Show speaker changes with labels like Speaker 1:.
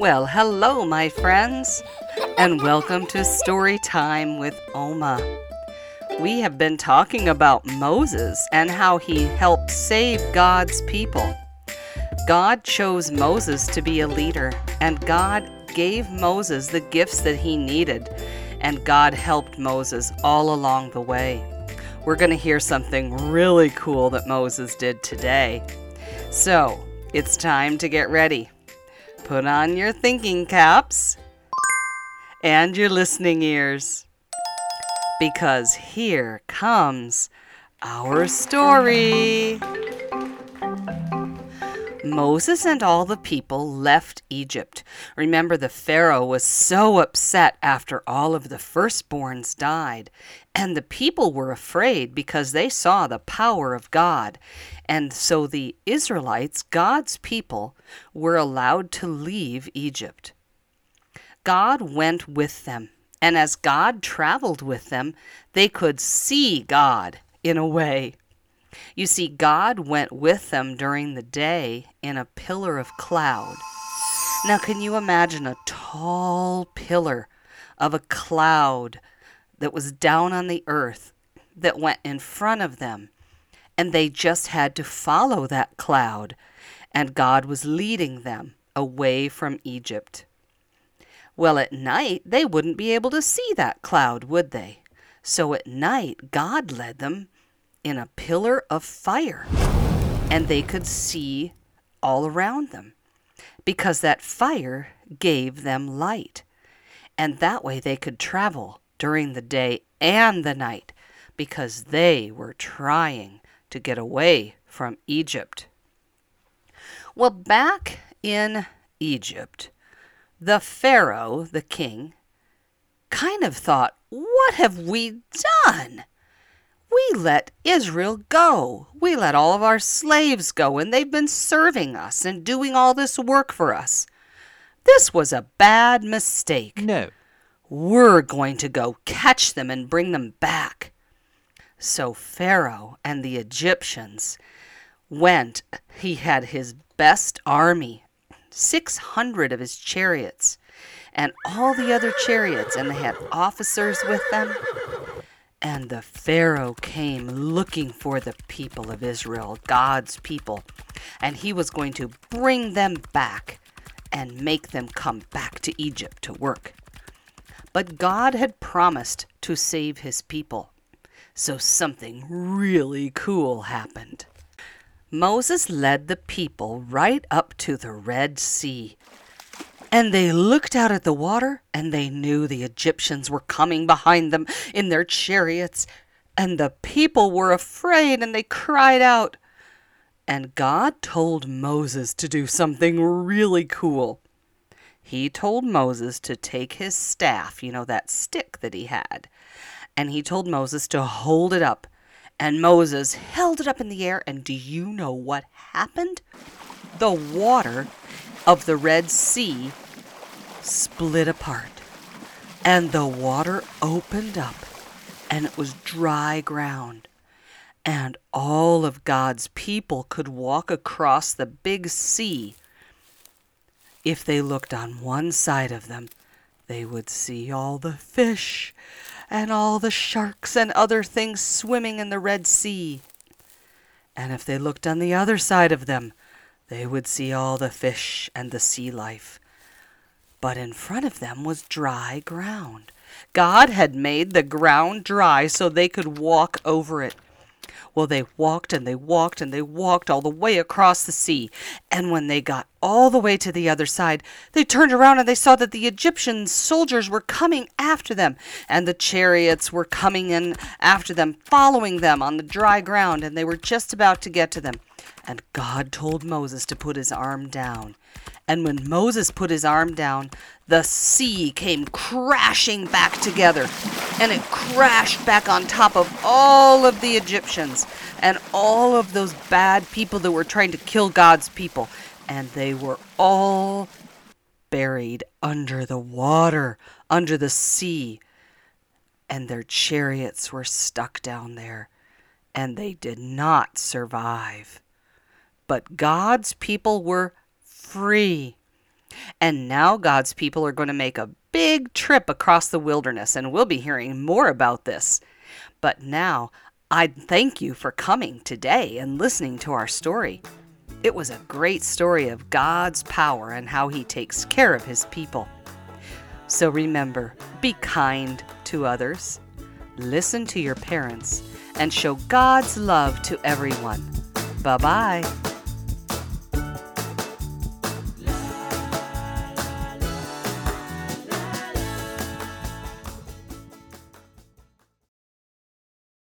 Speaker 1: Well, hello, my friends, and welcome to Story Time with Oma. We have been talking about Moses and how he helped save God's people. God chose Moses to be a leader, and God gave Moses the gifts that he needed, and God helped Moses all along the way. We're going to hear something really cool that Moses did today. So, it's time to get ready. Put on your thinking caps and your listening ears. Because here comes our story. Moses and all the people left Egypt. Remember, the Pharaoh was so upset after all of the firstborns died, and the people were afraid because they saw the power of God. And so the Israelites, God's people, were allowed to leave Egypt. God went with them, and as God traveled with them, they could see God in a way. You see, God went with them during the day in a pillar of cloud. Now, can you imagine a tall pillar of a cloud that was down on the earth that went in front of them? And they just had to follow that cloud, and God was leading them away from Egypt. Well, at night, they wouldn't be able to see that cloud, would they? So at night, God led them in a pillar of fire, and they could see all around them because that fire gave them light. And that way they could travel during the day and the night because they were trying to get away from Egypt. Well, back in Egypt, the Pharaoh, the king, kind of thought, What have we done? We let Israel go. We let all of our slaves go, and they've been serving us and doing all this work for us. This was a bad mistake.
Speaker 2: No.
Speaker 1: We're going to go catch them and bring them back. So Pharaoh and the Egyptians went. He had his best army, 600 of his chariots, and all the other chariots, and they had officers with them. And the Pharaoh came looking for the people of Israel, God's people, and he was going to bring them back and make them come back to Egypt to work. But God had promised to save his people, so something really cool happened. Moses led the people right up to the Red Sea and they looked out at the water, and they knew the Egyptians were coming behind them in their chariots. And the people were afraid, and they cried out. And God told Moses to do something really cool. He told Moses to take his staff, you know, that stick that he had, and he told Moses to hold it up. And Moses held it up in the air, and do you know what happened? The water of the Red Sea split apart, and the water opened up, and it was dry ground. And all of God's people could walk across the big sea. If they looked on one side of them, they would see all the fish and all the sharks and other things swimming in the Red Sea. And if they looked on the other side of them, they would see all the fish and the sea life. But in front of them was dry ground. God had made the ground dry so they could walk over it. Well, they walked and they walked and they walked all the way across the sea. And when they got all the way to the other side, they turned around and they saw that the Egyptian soldiers were coming after them, and the chariots were coming in after them, following them on the dry ground, and they were just about to get to them. And God told Moses to put his arm down. And when Moses put his arm down, the sea came crashing back together. And it crashed back on top of all of the Egyptians and all of those bad people that were trying to kill God's people. And they were all buried under the water, under the sea. And their chariots were stuck down there. And they did not survive. But God's people were free. And now God's people are going to make a big trip across the wilderness, and we'll be hearing more about this. But now, I'd thank you for coming today and listening to our story. It was a great story of God's power and how He takes care of His people. So remember, be kind to others, listen to your parents, and show God's love to everyone. Bye bye.